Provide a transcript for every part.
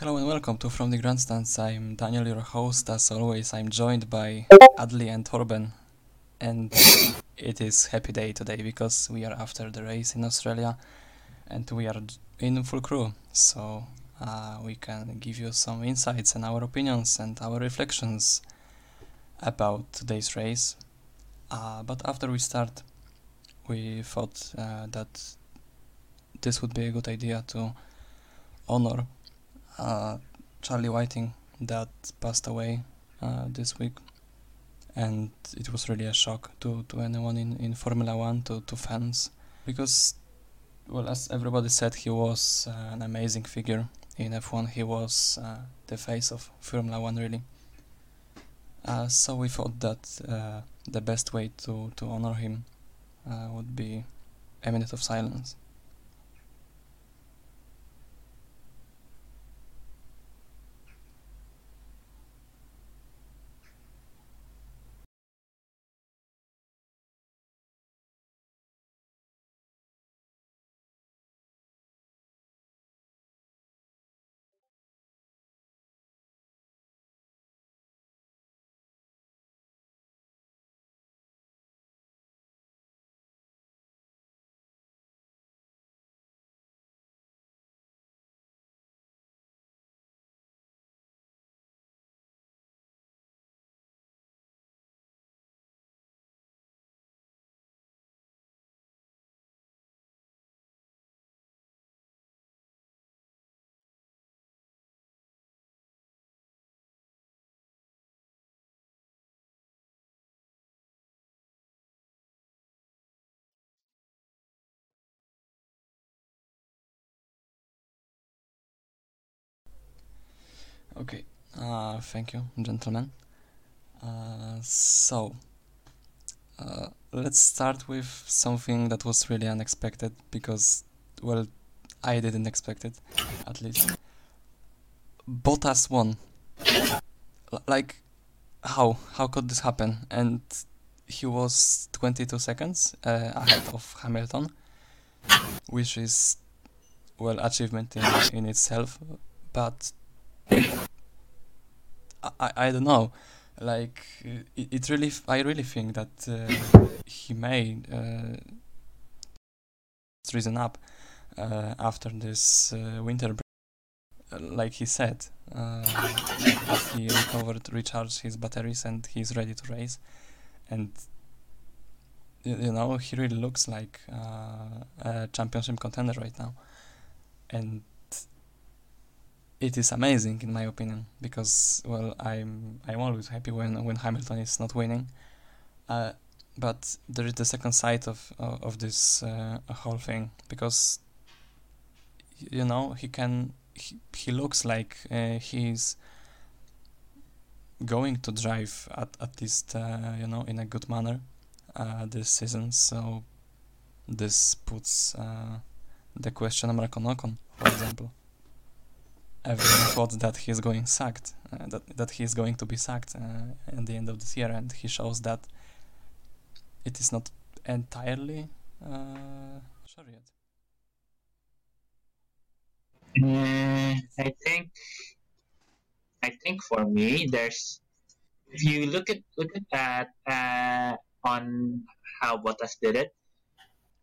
Hello and welcome to From the Grandstands. I'm Daniel, your host. As always, I'm joined by Adli and Torben, and it is happy day today because we are after the race in Australia, and we are in full crew. So uh, we can give you some insights and our opinions and our reflections about today's race. Uh, but after we start, we thought uh, that this would be a good idea to honor uh, Charlie Whiting that passed away uh, this week. And it was really a shock to, to anyone in, in Formula One, to, to fans, because, well, as everybody said, he was uh, an amazing figure in F1. He was uh, the face of Formula One, really. Uh, so we thought that uh, the best way to, to honor him would be a minute of silence. Okay, uh, thank you, gentlemen. Uh, so, uh, let's start with something that was really unexpected because, well, I didn't expect it, at least. Bottas won. L- like, how? How could this happen? And he was 22 seconds uh, ahead of Hamilton, which is, well, achievement in, in itself. But I, I don't know. Like it, it really i really think that uh, he may uh, reason up uh, after this uh, winter break. Like he said uh, he recovered recharged his batteries and he's ready to race. And you know he really looks like uh, a championship contender right now. And it is amazing in my opinion because well I'm I'm always happy when when Hamilton is not winning. Uh, but there is the second side of of, of this uh, whole thing because you know he can he, he looks like uh, he's going to drive at at least uh, you know in a good manner uh, this season so this puts uh, the question mark on Ocon for example everyone thought that he's going sacked, uh, that that he's going to be sacked uh, at the end of this year, and he shows that it is not entirely uh, sure yet. Mm, I think I think for me, there's if you look at look at that uh, on how Bottas did it,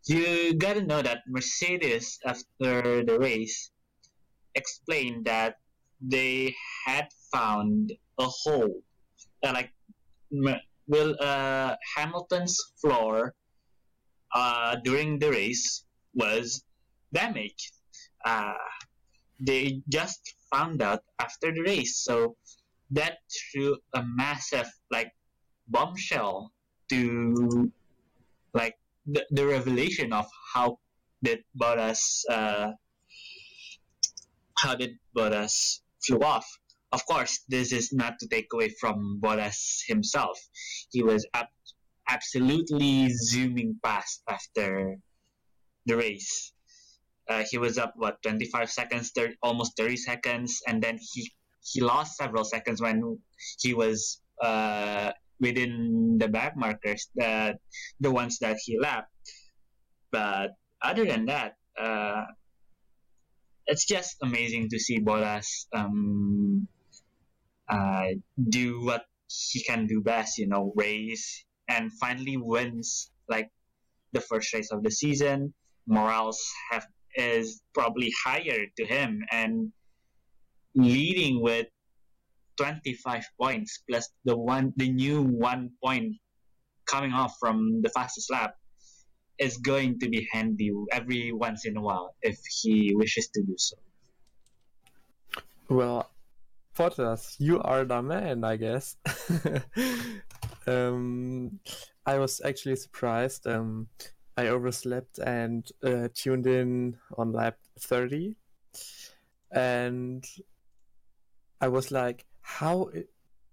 you gotta know that Mercedes after the race explained that they had found a hole, uh, like will uh, Hamilton's floor uh, during the race was damaged. Uh, they just found out after the race, so that threw a massive like bombshell to like the, the revelation of how did Bottas uh, how did Bottas flew off. Of course, this is not to take away from Bottas himself. He was ab- absolutely zooming past after the race. Uh, he was up what 25 seconds, 30, almost 30 seconds, and then he he lost several seconds when he was uh, within the back markers, the the ones that he lapped. But other than that, uh, it's just amazing to see Bottas um, uh, do what he can do best, you know, race and finally wins like the first race of the season. Morales have is probably higher to him and leading with 25 points plus the one the new one point coming off from the fastest lap is going to be handy every once in a while if he wishes to do so. Well, Bottas, you are the man, I guess. um, I was actually surprised. Um, I overslept and uh, tuned in on lap 30. And I was like, how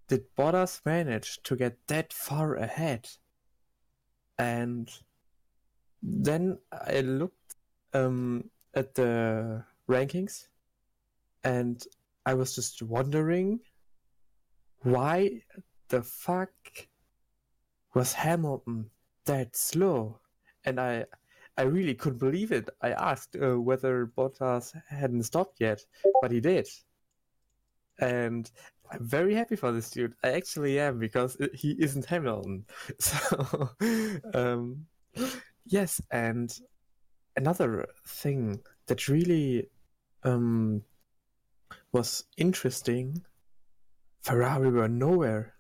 did Bottas manage to get that far ahead? And then I looked um, at the rankings and I was just wondering why the fuck was Hamilton that slow? And I I really couldn't believe it. I asked uh, whether Bottas hadn't stopped yet, but he did. And I'm very happy for this dude. I actually am because he isn't Hamilton. So, um, yes, and another thing that really um, was interesting Ferrari were nowhere.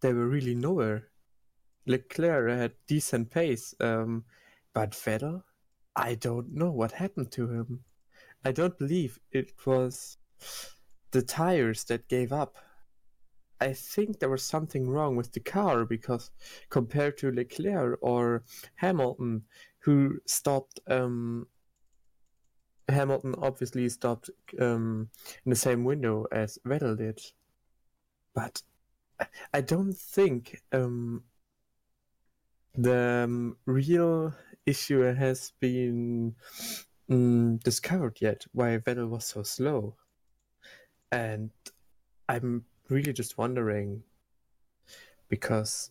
They were really nowhere. Leclerc had decent pace, um, but Vettel, I don't know what happened to him. I don't believe it was the tires that gave up. I think there was something wrong with the car because compared to Leclerc or Hamilton, who stopped, um, Hamilton obviously stopped um, in the same window as Vettel did. But I don't think um, the um, real issue has been um, discovered yet why Vettel was so slow. And I'm really just wondering because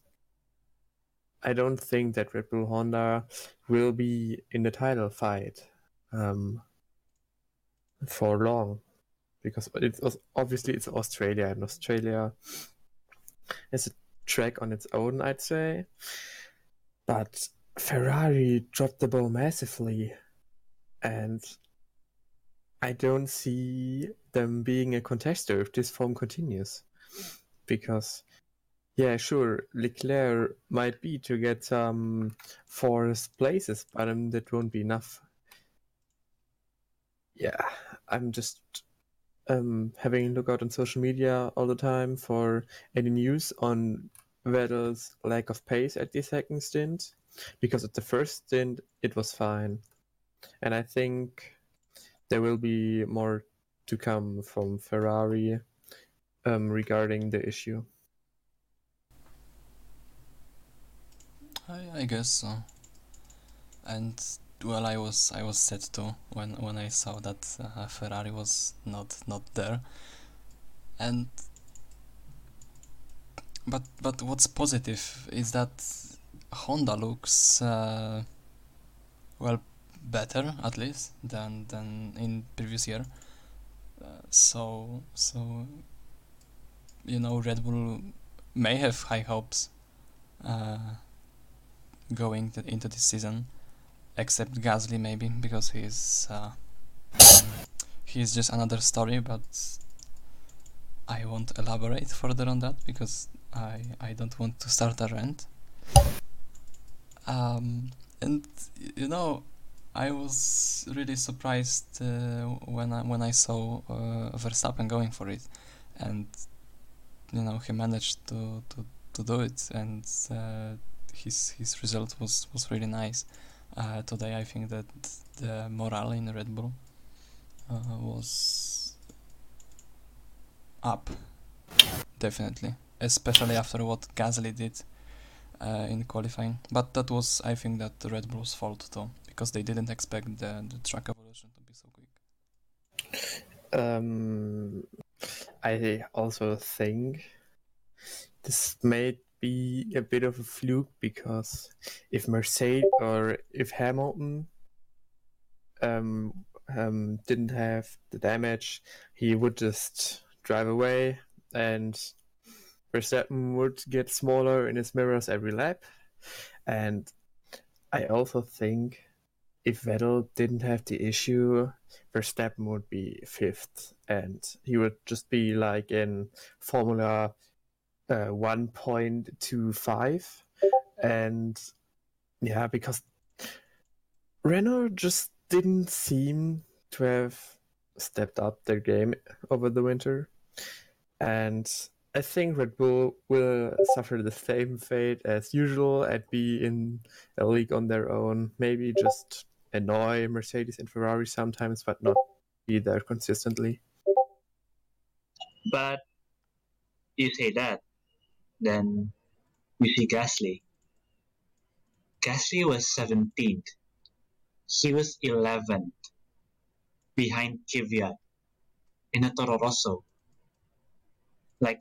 I don't think that Red Bull Honda will be in the title fight um, for long because it's obviously it's Australia and Australia is a track on its own, I'd say. But Ferrari dropped the ball massively, and I don't see them being a contester if this form continues. Because, yeah, sure, Leclerc might be to get some fourth places, but um, that won't be enough. Yeah, I'm just um, having a look out on social media all the time for any news on Vettel's lack of pace at the second stint, because at the first stint it was fine, and I think there will be more to come from Ferrari um, regarding the issue. I, I guess so. And well, I was I was sad too when when I saw that uh, Ferrari was not not there, and but but what's positive is that Honda looks uh, well better at least than than in previous year. Uh, so so you know Red Bull may have high hopes uh, going to, into this season except Gasly maybe because he's uh, he's just another story but I won't elaborate further on that because I I don't want to start a rant. Um, and you know I was really surprised uh, when I when I saw uh, Verstappen going for it. And you know he managed to to, to do it and uh, his his result was was really nice uh, today I think that the morale in Red Bull uh, was up, definitely, especially after what Gasly did uh, in qualifying. But that was, I think, that the Red Bull's fault too, because they didn't expect the, the track evolution to be so quick. Um, I also think this may be a bit of a fluke because if Mercedes or if Hamilton um, um, didn't have the damage, he would just drive away, and Verstappen would get smaller in his mirrors every lap. And I also think if Vettel didn't have the issue, Verstappen would be fifth, and he would just be like in Formula uh, 1.25. And yeah, because Renault just didn't seem to have stepped up their game over the winter. And I think Red Bull will suffer the same fate as usual and be in a league on their own. Maybe just annoy Mercedes and Ferrari sometimes, but not be there consistently. But you say that, then we see Gasly. Gasly was 17th. He was 11th behind Kvyat in a Toro Rosso. Like,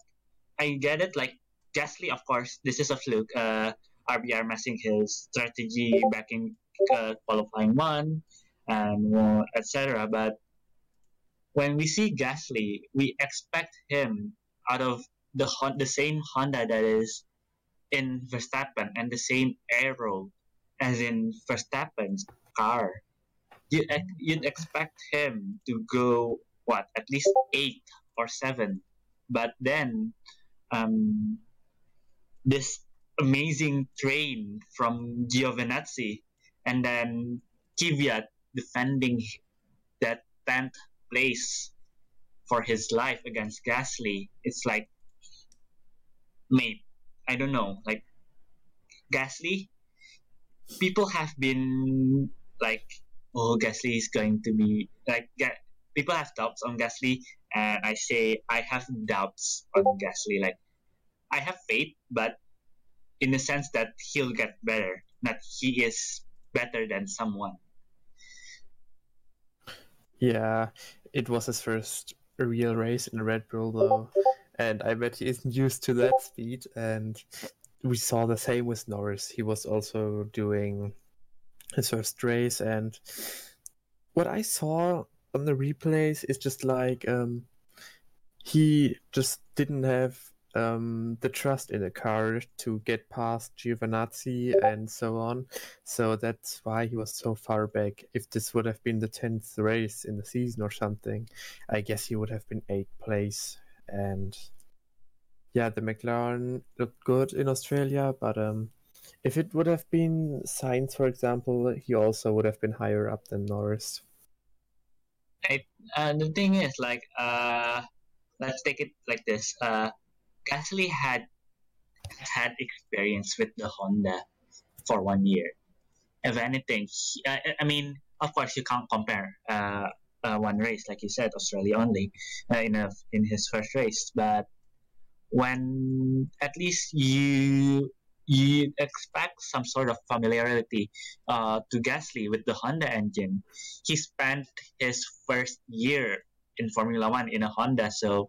I get it. Like, Gasly, of course, this is a fluke. Uh, RBR messing his strategy back in uh, qualifying one and uh, etc. But when we see Gasly, we expect him out of the the same Honda that is in Verstappen and the same aero as in Verstappen's car. You you'd expect him to go what at least eight or seven, but then um, this amazing train from Giovinazzi and then Kvyat defending that 10th place for his life against Gasly. It's like, mate, I don't know. Like, Gasly, people have been like, oh, Gasly is going to be like, people have doubts on Gasly, and I say I have doubts on Gasly. Like, I have faith, but in the sense that he'll get better, not he is better than someone. Yeah, it was his first real race in a Red Bull though, and I bet he isn't used to that speed. And we saw the same with Norris. He was also doing his first race, and what I saw on the replays is just like um, he just didn't have um, the trust in the car to get past Giovinazzi and so on. So that's why he was so far back. If this would have been the 10th race in the season or something, I guess he would have been 8th place. And yeah, the McLaren looked good in Australia, but um, if it would have been Sainz, for example, he also would have been higher up than Norris. I, uh, the thing is, like, uh, let's take it like this. Uh, Gasly had had experience with the Honda for one year. If anything, he, I, I, mean, of course, you can't compare uh, uh, one race, like you said, Australia only uh, in a, in his first race. But when at least you you expect some sort of familiarity uh, to Gasly with the Honda engine. He spent his first year in Formula One in a Honda, so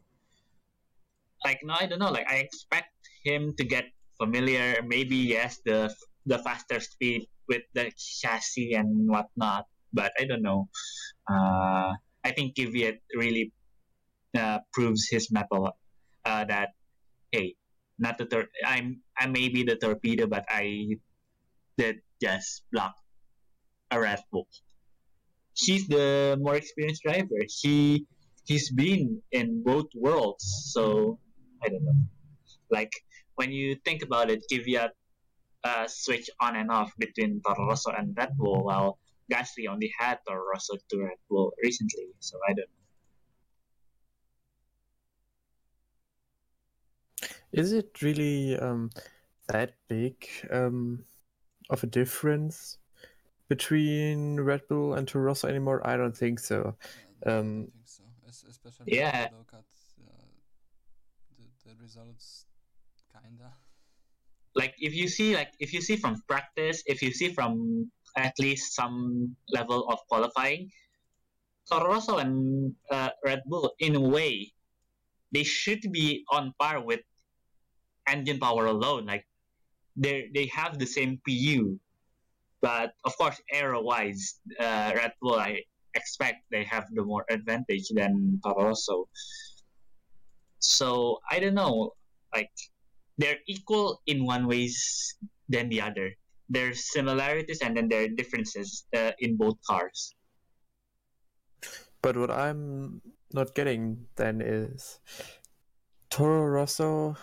like no, I don't know. Like I expect him to get familiar. Maybe yes, the the faster speed with the chassis and whatnot. But I don't know. Uh, I think Kvyat really uh, proves his mettle uh, that hey, not the tor- I'm I may be the torpedo, but I did just block a Red Bull. He's the more experienced driver. He he's been in both worlds, so I don't know. Like when you think about it, Kvyat uh, switch on and off between Toro Rosso and Red Bull, while Gasly only had Toro Rosso to Red Bull recently. So I don't know. Is it really um, that big um, of a difference between Red Bull and Toro Rosso anymore? I don't think so. Um, I think so. especially yeah. The results kinda. Like if you see like if you see from practice if you see from at least some level of qualifying Toro Rosso and uh, Red Bull in a way they should be on par with engine power alone. Like they they have the same PU but of course aero wise uh, Red Bull I expect they have the more advantage than Toro Rosso. So I don't know, like they're equal in one ways than the other. There's similarities and then there are differences uh, in both cars. But what I'm not getting then is Toro Rosso,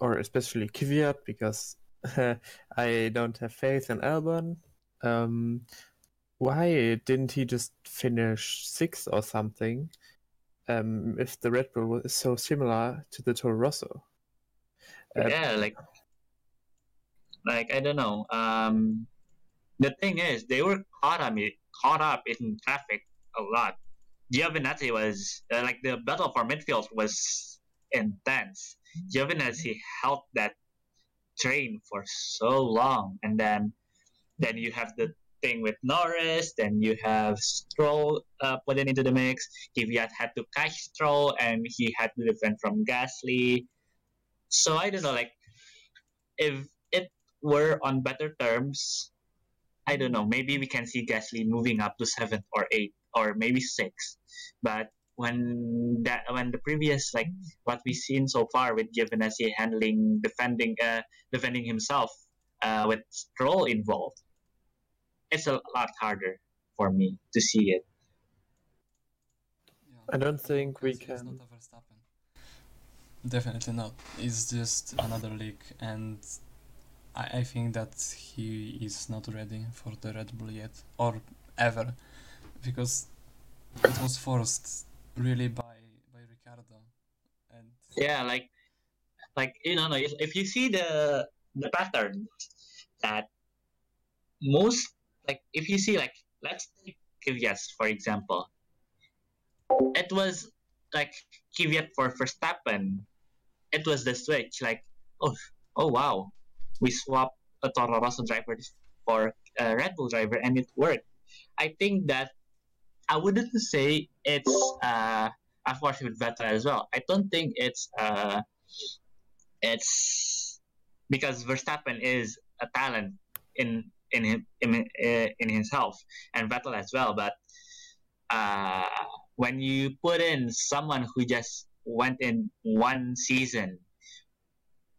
or especially Kvyat, because I don't have faith in Albon. Um, why didn't he just finish sixth or something? Um, if the Red Bull is so similar to the Toro Rosso. Uh, yeah, like like I don't know. Um, the thing is, they were caught up caught up in traffic a lot. Giovinazzi was uh, like the battle for midfield was intense. Giovinazzi held that train for so long, and then then you have the thing with Norris, then you have Stroll uh, put it into the mix. Kvyat had to catch Stroll, and he had to defend from Gasly. So I don't know, like if it were on better terms, I don't know. Maybe we can see Gasly moving up to seventh or eighth or maybe sixth. But when that when the previous like what we've seen so far with Giovinazzi handling defending uh, defending himself uh, with Stroll involved, it's a lot harder for me to see it. I don't think we can- not Verstappen. Definitely not. It's just another league, and I, I think that he is not ready for the Red Bull yet, or ever, because it was forced really by by Ricciardo, and Yeah, like like you know, if, if you see the the pattern that most like if you see like let's take Kvyat for example, it was like Kvyat for Verstappen, it was the switch like oh oh wow, we swapped a Toro Rosso driver for a Red Bull driver and it worked. I think that I wouldn't say it's uh unfortunately with Vettel as well. I don't think it's uh it's because Verstappen is a talent in in him in, in himself and Vettel as well. But uh, when you put in someone who just went in one season,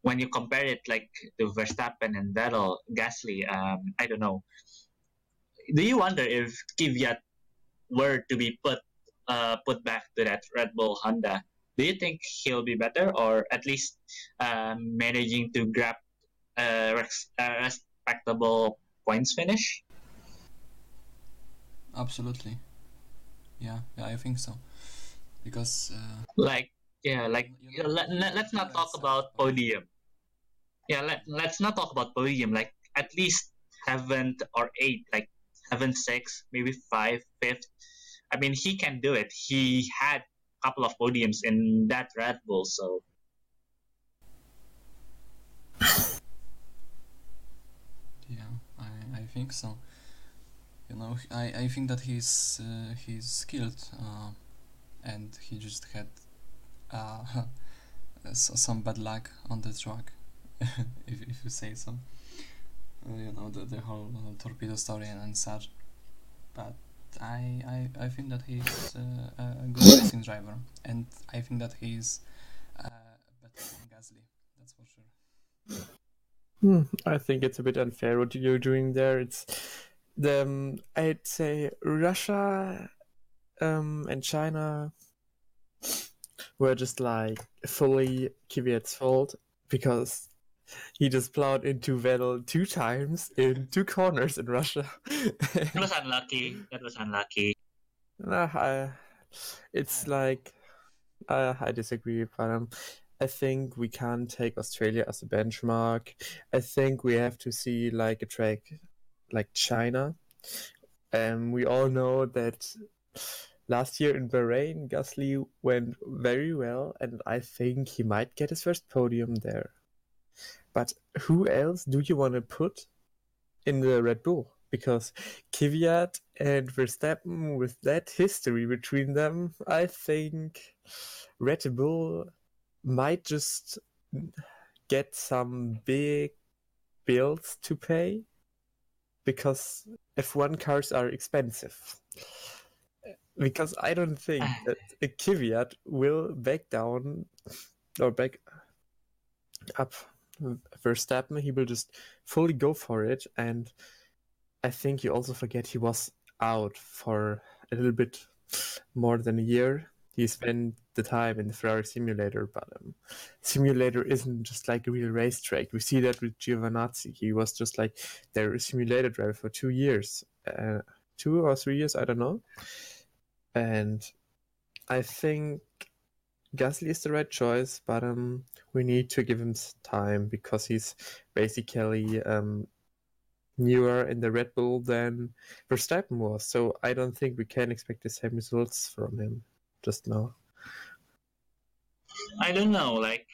when you compare it like to Verstappen and Vettel, Gasly, um, I don't know. Do you wonder if Kvyat were to be put uh, put back to that Red Bull Honda, do you think he'll be better or at least um, managing to grab a respectable points finish? absolutely, yeah, yeah, I think so, because uh, Like, yeah, like You know, let, let, let's not talk about podium. Yeah, let, let's not talk about podium. Like, at least seventh or eighth, like seven, six, maybe five, fifth. I mean, he can do it. He had a couple of podiums in that Red Bull, so Yeah, I, I think so. You know, I, I think that he's uh, he's skilled, uh, and he just had uh, some bad luck on the track, if if you say so. Uh, you know the the whole uh, torpedo story and, and such. But I, I I think that he's uh, a good racing driver, and I think that he's uh, better than Gasly. That's for sure. Hmm, I think it's a bit unfair what you're doing there. It's the um, I'd say Russia um, and China were just like fully Kvyat's fault because he just plowed into Vettel two times in two corners in Russia. that was unlucky. That was unlucky. Nah, I, it's like uh, I disagree, but um, I think we can't take Australia as a benchmark. I think we have to see like a track like China. Um, we all know that last year in Bahrain, Gasly went very well, and I think he might get his first podium there. But who else do you want to put in the Red Bull? Because Kvyat and Verstappen, with that history between them, I think Red Bull might just get some big bills to pay because F1 cars are expensive. because I don't think that a Kvyat will back down or back up Verstappen. He will just fully go for it, and I think you also forget he was out for a little bit more than a year. He spent the time in the Ferrari simulator, but um, simulator isn't just like a real racetrack. We see that with Giovinazzi. He was just like their simulator driver for two years, uh, two or three years, I don't know. And I think Gasly is the right choice, but um, we need to give him time because he's basically um, newer in the Red Bull than Verstappen was. So I don't think we can expect the same results from him just now. I don't know. Like,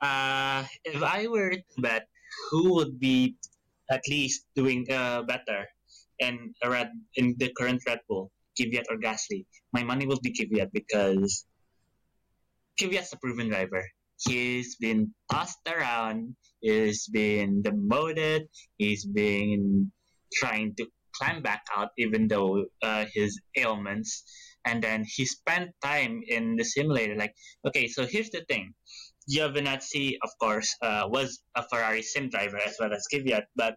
uh, if I were to bet who would be at least doing uh, better in a red in the current Red Bull, Kvyat or Gasly, my money will be Kvyat because Kvyat's a proven driver. He's been tossed around. He's been demoted. He's been trying to climb back out, even though uh, his ailments. And then he spent time in the simulator. Like, okay, so here's the thing. Giovinazzi, of course, uh, was a Ferrari sim driver as well as Kvyat, but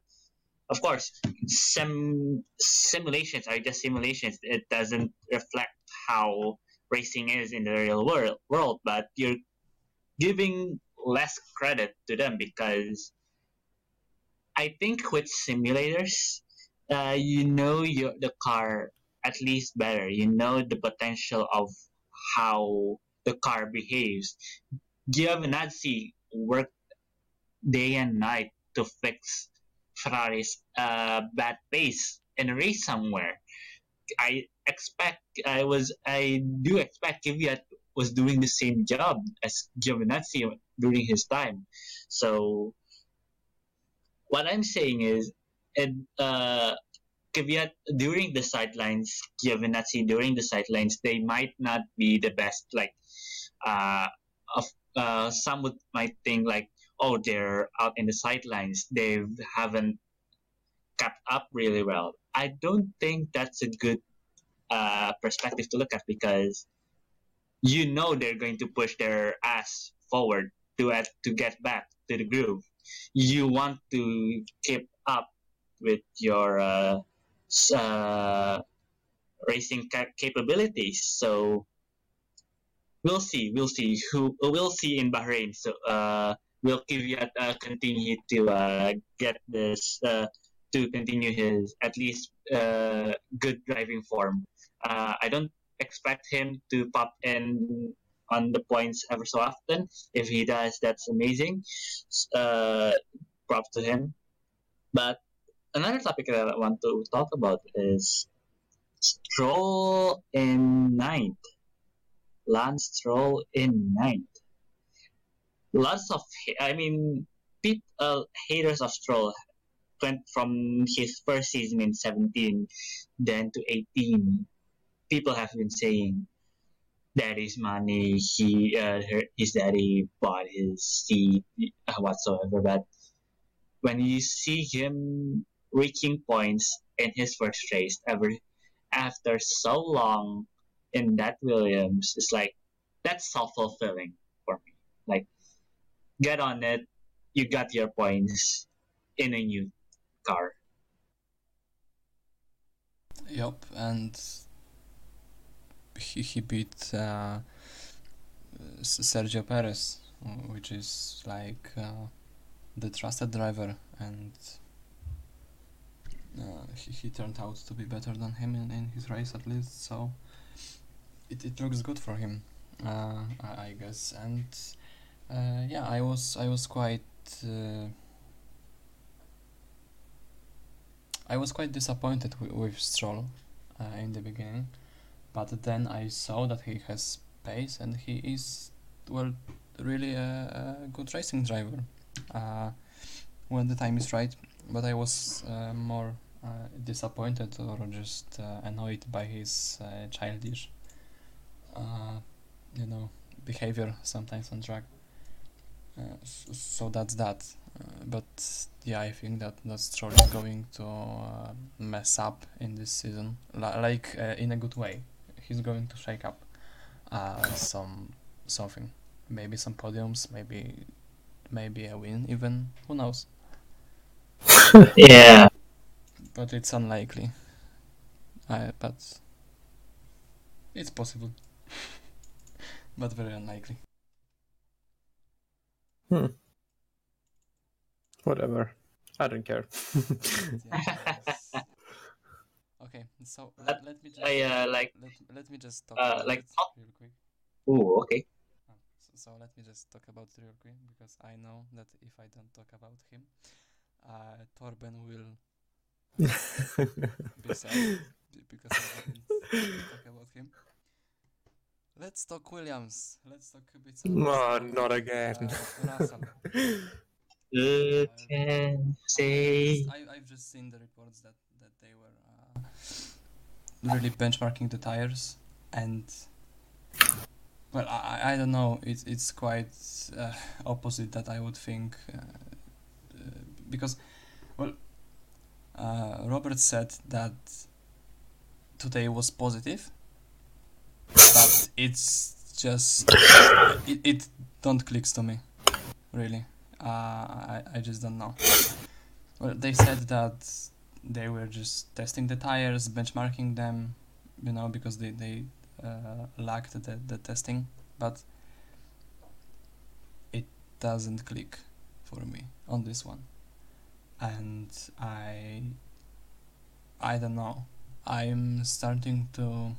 of course, sim simulations are just simulations. It doesn't reflect how racing is in the real world. World, but you're giving less credit to them because I think with simulators, uh, you know your the car at least better. You know the potential of how the car behaves. Giovinazzi worked day and night to fix Ferrari's uh, bad pace in a race somewhere. I expect I was I do expect Kvyat was doing the same job as Giovinazzi during his time. So what I'm saying is, and uh, Kvyat during the sidelines, Giovinazzi during the sidelines, they might not be the best. Like, uh, of uh, some would might think like, oh, they're out in the sidelines. They haven't kept up really well. I don't think that's a good uh, perspective to look at because you know they're going to push their ass forward to at, to get back to the groove. You want to keep up with your uh, uh, racing ca- capabilities. So we'll see. We'll see who we'll see in Bahrain. So uh, will Kvyat uh, continue to uh, get this uh, to continue his at least uh, good driving form. Uh, I don't expect him to pop in on the points ever so often. If he does, that's amazing. Uh, props to him. But another topic that I want to talk about is Stroll in ninth. Lance Stroll in ninth. Lots of, I mean, people, uh, haters of Stroll went from his first season in 17, then to 18. People have been saying daddy's money, he uh, her, his daddy bought his seat uh, whatsoever. But when you see him reaching points in his first race ever after so long in that Williams, it's like that's self fulfilling for me. Like get on it, you got your points in a new car. Yep, and he, he beat uh, Sergio Perez, which is like uh, the trusted driver, and uh, he, he turned out to be better than him in, in his race at least, so it, it looks good for him, uh, I, I guess. And uh, yeah, I was I was quite uh, I was quite disappointed with, Stroll uh, in the beginning, but then I saw that he has pace and he is well really a, a good racing driver uh, when the time is right. But I was uh, more uh, disappointed or just uh, annoyed by his uh, childish, you know, behavior sometimes on track. Uh, so that's that. Uh, but yeah, I think that that Stroll is going to uh, mess up in this season, Li- like uh, in a good way. He's going to shake up uh, some something, maybe some podiums, maybe maybe a win even. Who knows? Yeah. But it's unlikely. I but it's possible, but very unlikely. Hmm. Whatever. I don't care. Yes. Okay, so let, let me just I uh, like. let, let me just talk uh, about like it talk- real quick. Ooh, okay. Oh, so, so let me just talk about it real quick because I know that if I don't talk about him, uh, Torben will be sad because I didn't talk about him. Let's talk Williams. Let's talk a bit. No, not again. Uh, Russell. You can say. I, I've just seen the reports that, that they were uh, really benchmarking the tires and well I, I- I don't know it's it's quite uh, opposite that I would think uh, uh, because well uh, Robert said that today was positive but it's just it, it don't clicks to me really. Uh, I, I just don't know. Well, they said that they were just testing the tires, benchmarking them, you know, because they they uh, lacked the, the testing, but it doesn't click for me on this one, and I I don't know. I'm starting to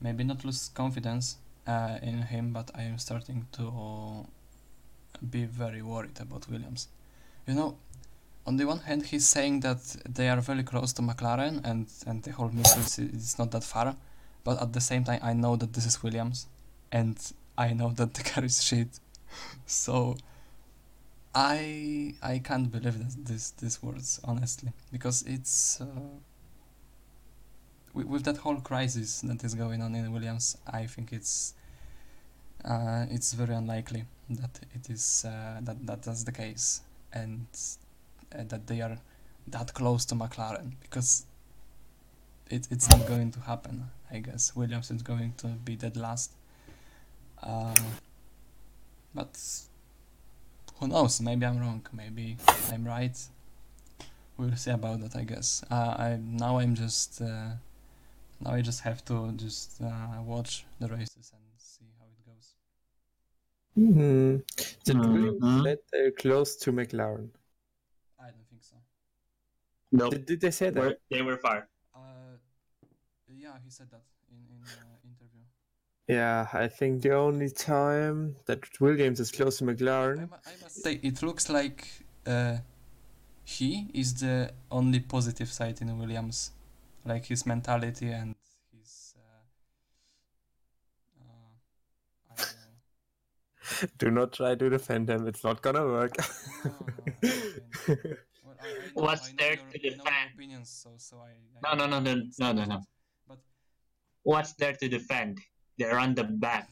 maybe not lose confidence uh, in him, but I am starting to be very worried about Williams. You know, on the one hand, he's saying that they are very close to McLaren and, and the whole Mercedes is not that far. But at the same time, I know that this is Williams and I know that the car is shit. So I I can't believe that this these words honestly because it's uh, with, with that whole crisis that is going on in Williams. I think it's uh, it's very unlikely that it is uh, that that that's the case and uh, that they are that close to McLaren because it, it's not going to happen. I guess Williams is going to be dead last. Uh, but who knows? Maybe I'm wrong. Maybe I'm right. We'll see about that. I guess. Uh, I now I'm just uh, now I just have to just uh, watch the races and see how it goes. Hmm. Did Williams Mhm. said they're close to McLaren? I don't think so. Nope. Did, did they say that? We're- they were far. Uh, yeah, he said that in in uh, interview. Yeah, I think the only time that Williams is close to McLaren. mu- I must say, it looks like uh, he is the only positive side in Williams, like his mentality and his. Uh, uh, don't know. Do not try to defend him. It's not gonna work. No, no. Well, I, I know, What's there your, to I know your defend? opinions, so so No, no, no, no, no, no, no. But What's there to defend? They're on the back.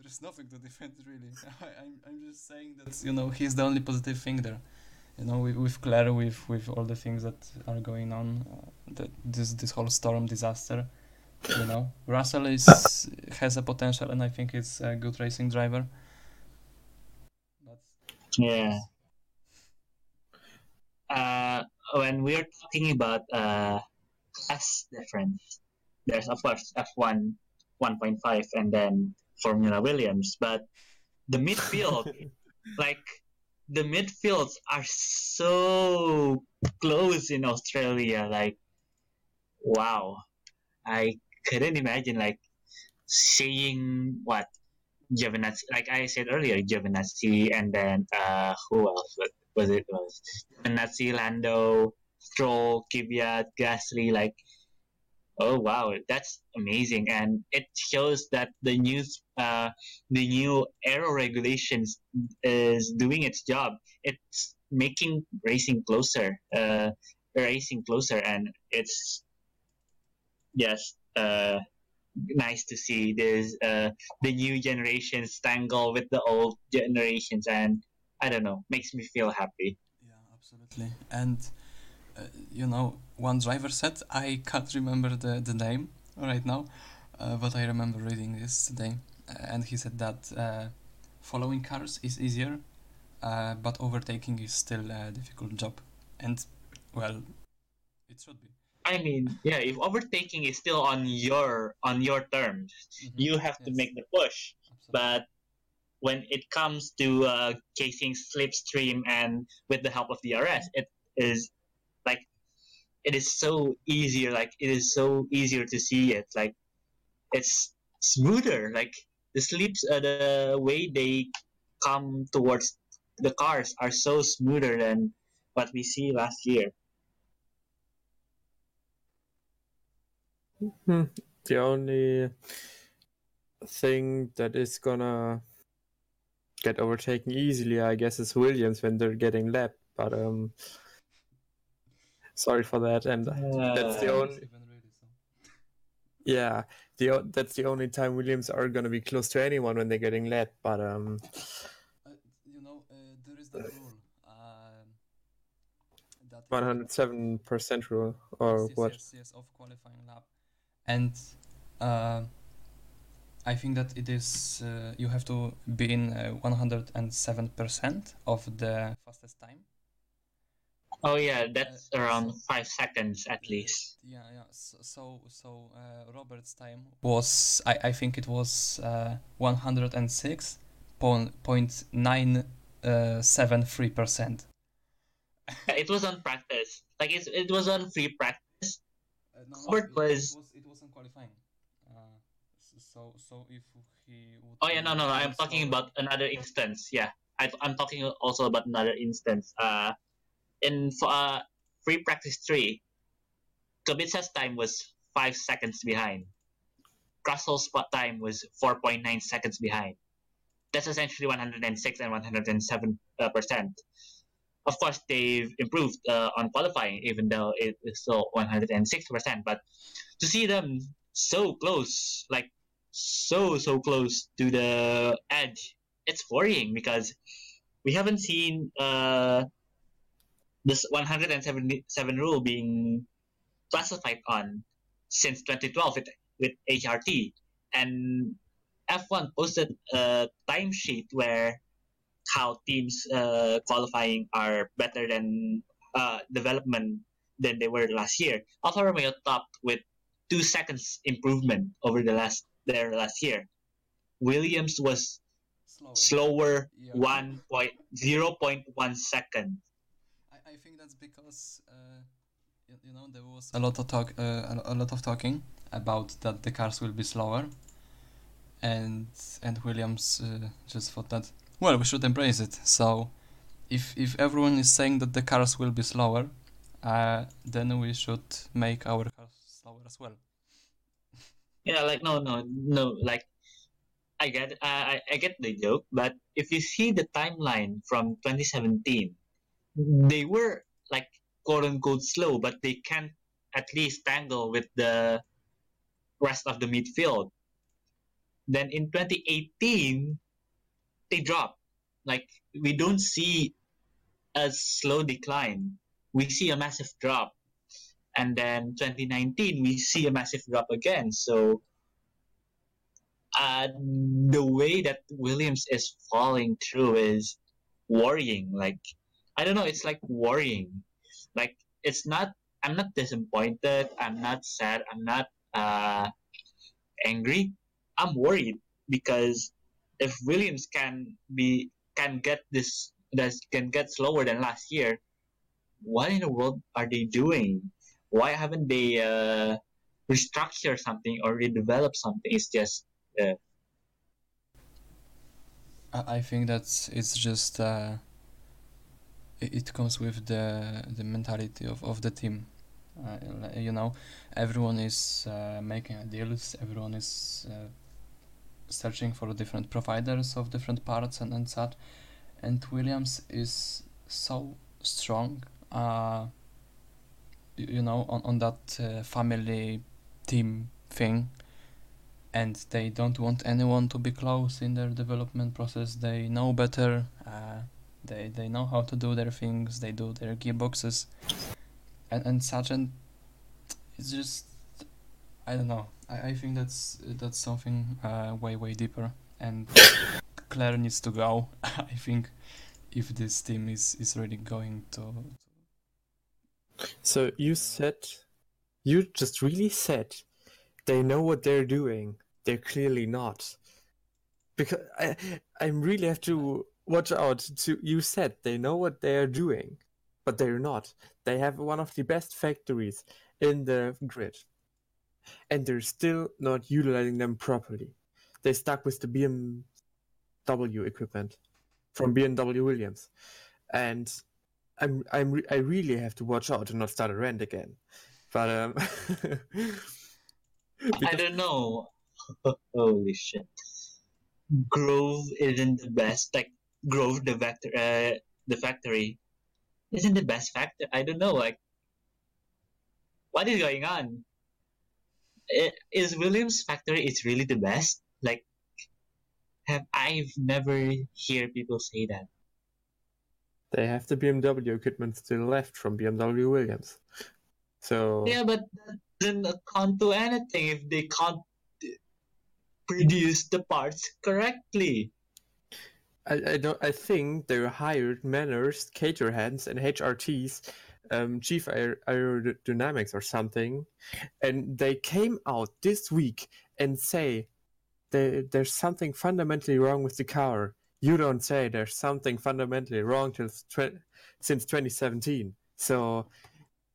there's nothing to defend really. I, I'm, I'm just saying that you know he's the only positive thing there. You know, with, with Claire, with with all the things that are going on, uh, that this this whole storm disaster. You know, Russell is has a potential, and I think is a good racing driver. Yeah. Uh, when we're talking about uh, class difference, there's of course F1 1.5 and then Formula Williams, but the midfield, like the midfields are so close in Australia. Like, wow, I couldn't imagine like seeing what Giovinazzi, like I said earlier, Giovinazzi, and then uh, who else was, it? Was Giovinazzi, Lando, Stroll, Kvyat, Gasly, like. Oh wow, that's amazing, and it shows that the new uh, the new aero regulations is doing its job. It's making racing closer, uh, racing closer, and it's yes, uh, nice to see this uh, the new generations tangle with the old generations, and I don't know, makes me feel happy. Yeah, absolutely. And you know, one driver said I can't remember the the name right now, uh, but I remember reading this today, and he said that uh, following cars is easier, uh, but overtaking is still a difficult job, and well, it should be. I mean, yeah, if overtaking is still on your on your terms, Mhm. you have to make the push. Absolutely. But when it comes to uh, casing slipstream and with the help of DRS, it is like it is so easier. Like it is so easier to see it. Like it's smoother. Like the slips, uh, the way they come towards the cars are so smoother than what we see last year. Hmm. The only thing that is gonna get overtaken easily, I guess, is Williams when they're getting lapped. But um, sorry for that. And that's the Uh, only Even really so. yeah, the that's the only time Williams are gonna be close to anyone when they're getting led. But um, Uh, you know, uh, there is that rule. Um, that one hundred seven percent rule or yes, what? Yes, yes, of qualifying lap, and uh, I think that it is uh, you have to be in one hundred and seven percent of the fastest time. Oh yeah, that's Uh, around so- five seconds at least. Yeah, yeah. So, so, so uh, Robert's time was I, I think it was uh, one hundred and six point nine uh, seven three percent. It was on practice. Like it's, it was on free practice. Uh, no, Robert it, was- It was it wasn't qualifying. Uh, so so if he would. Oh yeah, no, no, no. I'm talking about another instance. Yeah, I, I'm talking also about another instance. Uh, in uh, free practice three, Kubica's time was five seconds behind. Russell's spot time was 4.9 seconds behind. That's essentially 106 and 107 uh, percent. Of course, they've improved uh, on qualifying, even though it is still 106 percent. But to see them so close, like so so close to the edge, it's worrying because we haven't seen uh, this 177 rule being classified on since 2012 with, with HRT. And F1 posted a timesheet where how teams uh, qualifying are better than uh, development than they were last year. Alfa Romeo topped with two seconds improvement over the last their last year. Williams was slower. slower Yeah. one point zero point one second. I, think that's because uh, you, you know there was a lot of talk, uh, a, lot of talking about that the cars will be slower, and and Williams uh, just thought that well we should embrace it. So if if everyone is saying that the cars will be slower, uh, then we should make our cars slower as well. Yeah, like no, no, no. Like I get, I, I get the joke, but if you see the timeline from 2017, they were like quote unquote slow, but they can't at least tangle with the rest of the midfield. Then in 2018, they drop. Like we don't see a slow decline. We see a massive drop and then 2019 we see a massive drop again so uh, the way that williams is falling through is worrying like i don't know it's like worrying. Like it's not i'm not disappointed i'm not sad i'm not uh, angry. I'm worried because if williams can be can get this that can get slower than last year what in the world are they doing? Why haven't they uh, restructure something or redevelop something? It's just I, I think that it's just uh, it, comes with the the mentality of, of the team. Uh, you know, everyone is uh, making deals. Everyone is uh, searching for different providers of different parts and, and such. And Williams is so strong. Uh, you know, on on that uh, family team thing. and they don't want anyone to be close in their development process. They know better. Uh, they they know how to do their things. They do their gearboxes, and and Sargent, it's just I don't know. I, I think that's that's something uh, way way deeper, and Claire needs to go. I think if this team is is really going to. So you said, you just really said, they know what they're doing. They're clearly not, because I I really have to watch out. To you said they know what they're doing, but they're not. They have one of the best factories in the grid, and they're still not utilizing them properly. They're stuck with the BMW equipment from BMW Williams, and I'm I'm re- I really have to watch out and not start a rant again. But um, I don't know. Holy shit. Grove isn't the best. Like Grove, the vector, uh, the factory, isn't the best factor. I don't know. Like, what is going on? Is Williams factory is really the best? Like, have I've never hear people say that. they have the BMW equipment still left from BMW Williams. So Yeah, but that doesn't account to anything if they can't produce the parts correctly. I, I don't I think they hired Manor's, Caterham's, and HRTs, um, chief aer- aerodynamics or something, and they came out this week and say there, there's something fundamentally wrong with the car. You don't say there's something fundamentally wrong till tw- since 2017. So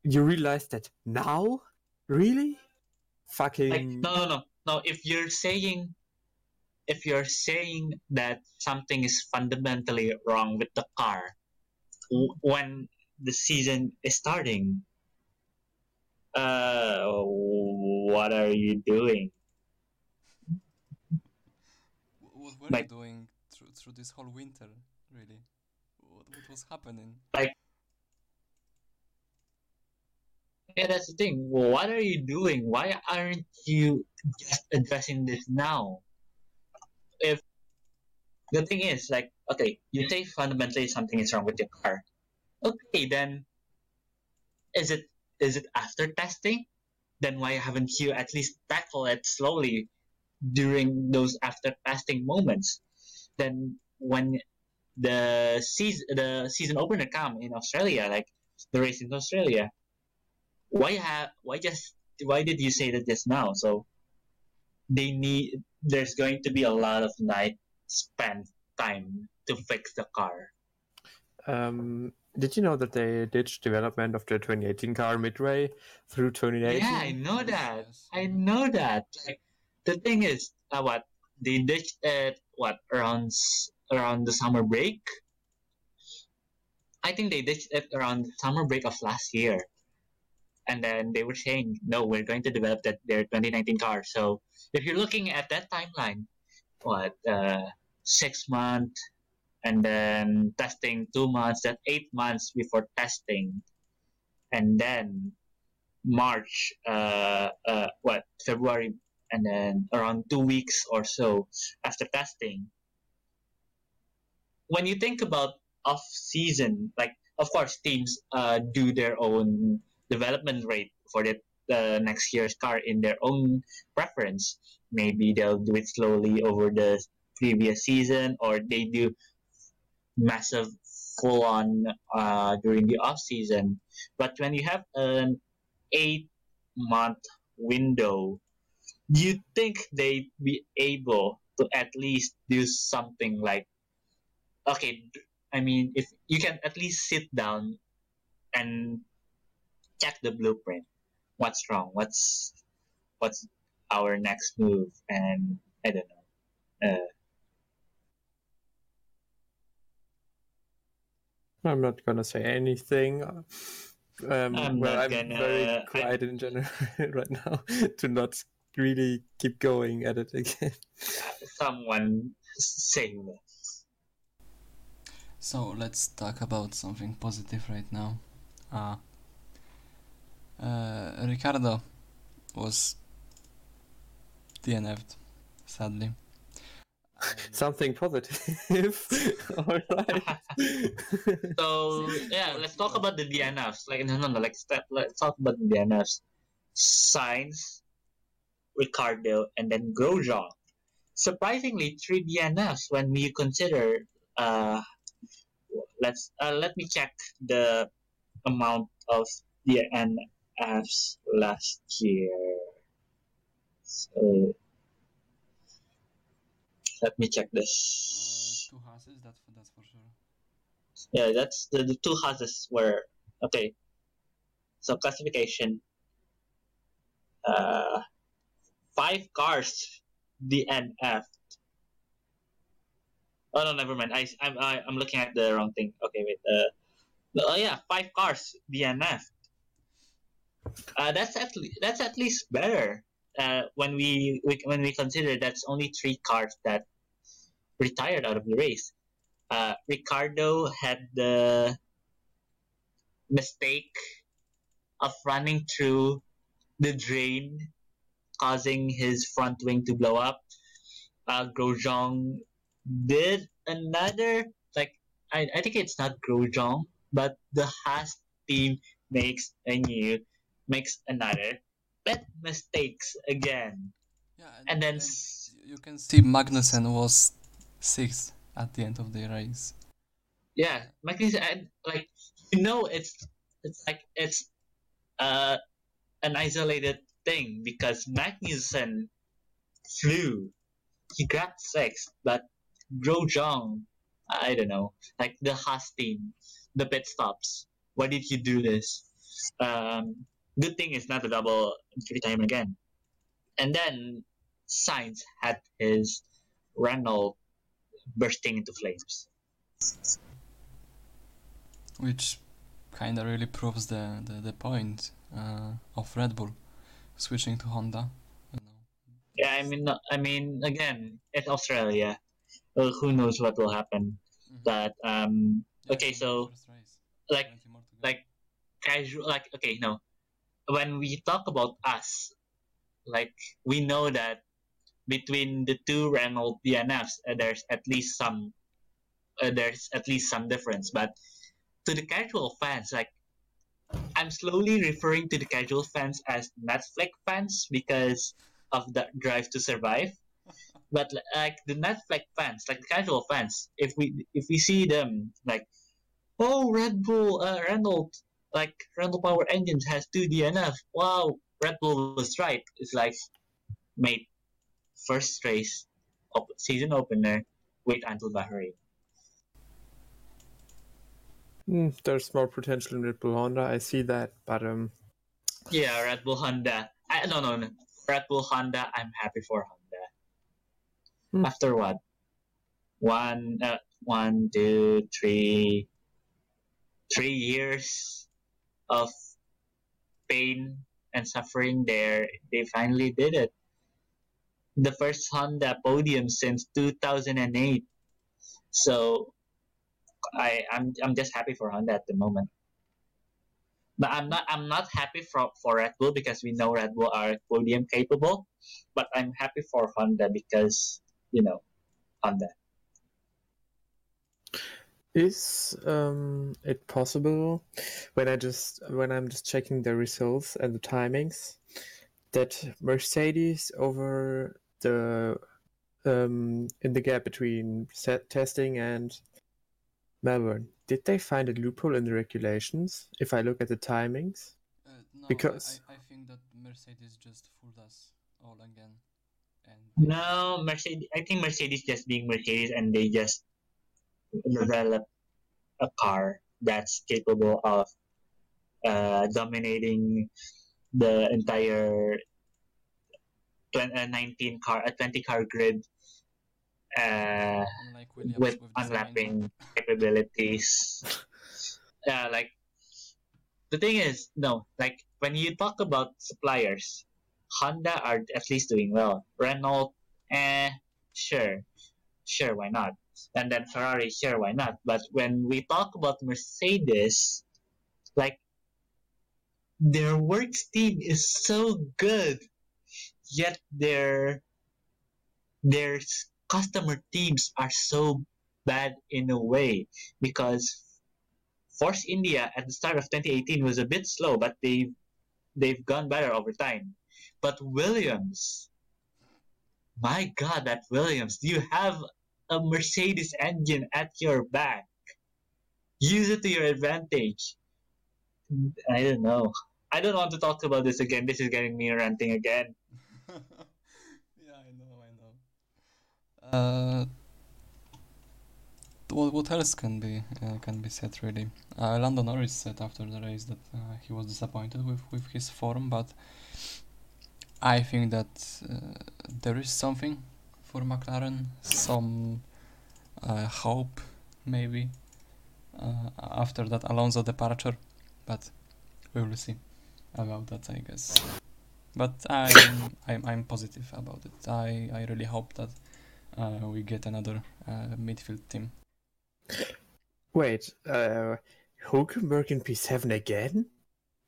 you realize that now, really, fucking Like, no, no, no, no. If you're saying, if you're saying that something is fundamentally wrong with the car w- when the season is starting, uh, what are you doing? What were Like- you doing through through this whole winter? Really, what, what was happening? Like, Yeah, that's the thing. What are you doing? Why aren't you just addressing this now? If the thing is, like, okay, you say fundamentally something is wrong with your car. Okay, then is it is it after testing? Then why haven't you at least tackle it slowly during those after testing moments? Then when the season the season opener come in Australia, like the race in Australia, why have why just why did you say that just now? So they need there's going to be a lot of night spent time to fix the car. Um, did you know that they ditched development of the 2018 car midway through 2018? Yeah, I know that. I know that. Like the thing is, uh, what they ditched it what around around the summer break. I think they ditched it around the summer break of last year, and then they were saying, "No, we're going to develop that their 2019 car." So if you're looking at that timeline, what uh, six months, and then testing two months, that eight months before testing, and then March, uh, uh, what February, and then around two weeks or so after testing. When you think about off season, like of course teams uh, do their own development rate for the, the next year's car in their own preference. Maybe they'll do it slowly over the previous season, or they do massive full on uh, during the off season. But when you have an eight month window, do you think they'd be able to at least do something like, okay, I mean, if you can at least sit down and check the blueprint, what's wrong, what's what's our next move, and I don't know. Uh, I'm not gonna say anything. Um, I'm well, I'm gonna- very I- quiet in general right now to not really keep going at it again. someone saying that. So let's talk about something positive right now. Uh, uh, Ricciardo was DNF'd sadly. Something positive. All right. So yeah, let's talk about the DNFs. Like no, no, no. Like step, let's talk about the DNFs. Sainz, Ricciardo, and then Grosjean. Surprisingly, three DNFs when you consider. Uh, let's uh, let me check the amount of DNFs last year. So let me check this. Uh, two Haases, that's for, that's for sure. Yeah, that's the, the two Haases were okay. So classification. Uh, five cars DNF. Oh no, never mind. I I'm I, I'm looking at the wrong thing. Okay, wait. Uh, oh yeah, five cars DNF. Uh, that's at le- that's at least better. Uh, when we, we when we consider that's only three cars that retired out of the race. Uh, Ricciardo had the mistake of running through the drain, causing his front wing to blow up. Uh, Grosjean did another like I, I think it's not Grosjean, but the Haas team makes a new makes another bad mistakes again. Yeah, And then and s- you can see Magnussen was sixth at the end of the race. Yeah, Magnussen, and like you know, it's it's like it's uh an isolated thing because Magnussen flew, he grabbed six, but Grosjean, I don't know, like the Haas team, the pit stops. Why did you do this? Um, good thing it's not a double three time again. And then Sainz had his Renault bursting into flames. which kind of really proves the, the, the point uh, of Red Bull switching to Honda. You know. Yeah, I mean, I mean, again, it's Australia. Well, who knows what will happen? Mhm. But um, Yeah, okay, so, the first race. like, 20 more to go. like casual, like okay, no. When we talk about us, like we know that between the two Renault DNFs, uh, there's at least some, uh, there's at least some difference. But to the casual fans, like I'm slowly referring to the casual fans as Netflix fans because of the Drive to Survive. But like the Netflix fans, like the casual fans, if we if we see them like, oh Red Bull, uh, Renault, like Renault Power Engines has two DNF. Wow, Red Bull was right. It's like, made first race, op- season opener, wait until Bahrain. Hmm, there's more potential in Red Bull Honda. I see that, but um, Yeah, Red Bull Honda. I, no, no, no. Red Bull Honda. I'm happy for Honda. Hmm. After what? One, uh, one, two, three, three years of pain and suffering. There, they finally did it. The first Honda podium since 2008. So, I, I'm, I'm just happy for Honda at the moment. But I'm not I'm not happy for for Red Bull because we know Red Bull are podium capable. But I'm happy for Honda because you know Honda. Is um it possible when I just when I'm just checking the results and the timings that Mercedes over the um in the gap between set testing and Melbourne did they find a loophole in the regulations if I look at the timings? Uh, no, I- because- I, I think that Mercedes just fooled us all again. And No, Mercedes. I think Mercedes just being Mercedes, and they just develop a car that's capable of uh, dominating the entire 20, uh, 19 car, uh, 20 car grid. Uh, Williams with design. unlapping capabilities. Yeah, like the thing is, no, like when you talk about suppliers, Honda are at least doing well. Renault, eh, sure, sure, why not? And then Ferrari, sure, why not? But when we talk about Mercedes, like their works team is so good, yet their their customer teams are so bad in a way because Force India at the start of 2018 was a bit slow, but they they've gone better over time. But Williams, my God, that Williams, do you have a Mercedes engine at your back. Use it to your advantage. I don't know. I don't want to talk about this again. This is getting me ranting again. yeah, I know, I know. Uh, what what else can be uh, can be said really? Uh, Lando Norris said after the race that uh, he was disappointed with with his form, but I think that uh, there is something for McLaren, some uh, hope maybe uh, after that Alonso departure, but we will see about that, I guess. But I'm I'm, I'm positive about it. I, I really hope that uh, we get another uh, midfield team. Wait, uh, Hulkenberg in P7 again?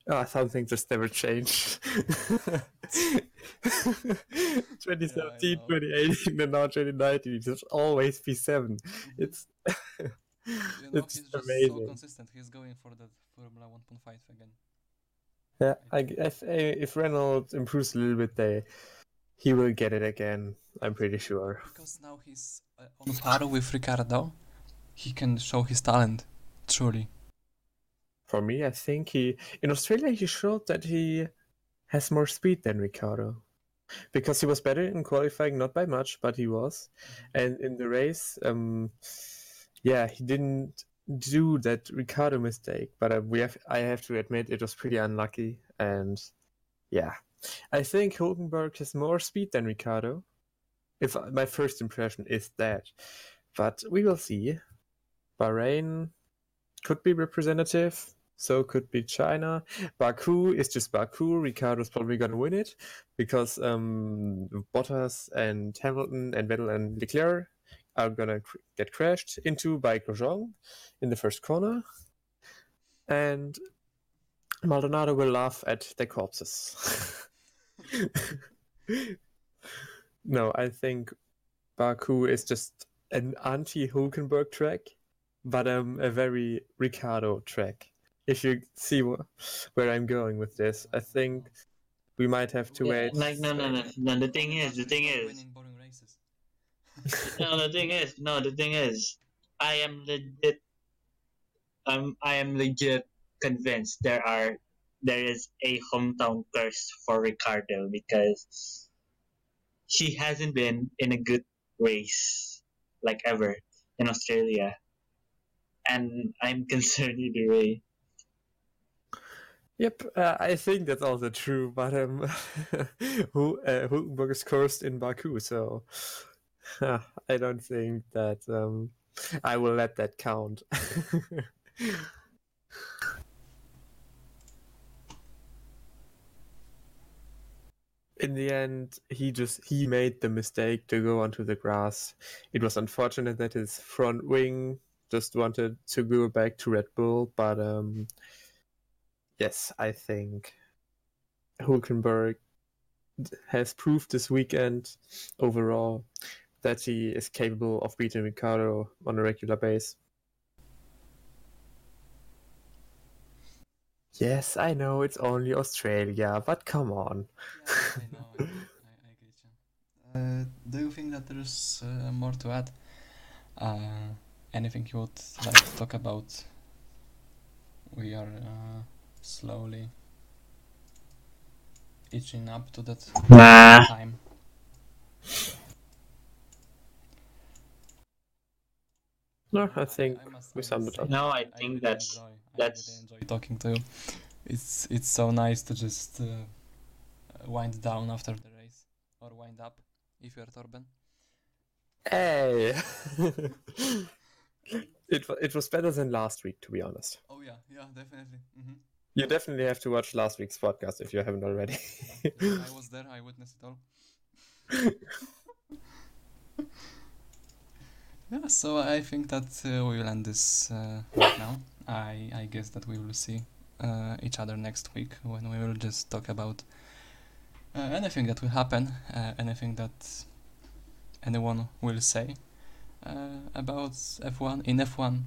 Oh, something just never changed. 2017, know. 2018, and now 2019. It's always P7. It's You know, it's he's just so consistent. He's going for that Formula 1.5 again. Yeah, I, if if Reynolds improves a little bit, they he will get it again. I'm pretty sure. Because now he's uh, on par with Ricciardo. He can show his talent, truly. For me, I think he in Australia he showed that he has more speed than Ricciardo, because he was better in qualifying, not by much, but he was, and in the race, um, yeah, he didn't do that Ricciardo mistake. But uh, we have, I have to admit, it was pretty unlucky, and yeah, I think Hulkenberg has more speed than Ricciardo. If my first impression is that, but we will see. Bahrain could be representative. So could be China. Baku is just Baku. Ricciardo's probably gonna win it because um, Bottas and Hamilton and Vettel and Leclerc are gonna cr- get crashed into by Grosjean in the first corner, and Maldonado will laugh at their corpses. no, I think Baku is just an anti-Hulkenberg track, but um, a very Ricciardo track. If you see wh- where I'm going with this, I think we might have to Yeah, wait. like no, no, no, no. The thing is, the thing is, winning boring races. no, the thing is, no, the thing is, I am legit. Um, I am legit convinced there are there is a hometown curse for Ricciardo because she hasn't been in a good race like ever in Australia, and I'm concerned either way. Yep, uh, I think that's also true, but um, Hul- uh, Hulkenberg is cursed in Baku, so uh, I don't think that um, I will let that count. in the end, he just he made the mistake to go onto the grass. It was unfortunate that his front wing just wanted to go back to Red Bull, but um, yes, I think Hulkenberg has proved this weekend overall that he is capable of beating Ricciardo on a regular base. Yes, I know it's only Australia, but come on. Yeah, I know, I, I, get you. Uh, do you think that there's uh, more to add? Uh, anything you would like to talk about? We are uh, slowly itching up to that Nah. time. No, I think I we summed it up. No, I I think really that's enjoy, I that's- really enjoy talking to you. It's it's so nice to just uh, wind down after the race or wind up if you're Torben. Hey! it, wa- it was better than last week, to be honest. Oh yeah, yeah, definitely. hmm You definitely have to watch last week's podcast if you haven't already. I was there. I witnessed it all. yeah, so I think that uh, we will end this uh, right now. I I guess that we will see uh, each other next week when we will just talk about uh, anything that will happen, uh, anything that anyone will say uh, about F1 in F1.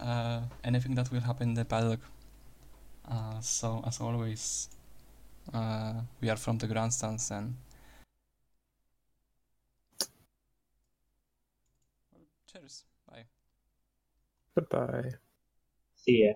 Uh, anything that will happen in the paddock. Uh, so as always, uh, we are from the grandstands and cheers. Bye. Goodbye. See ya.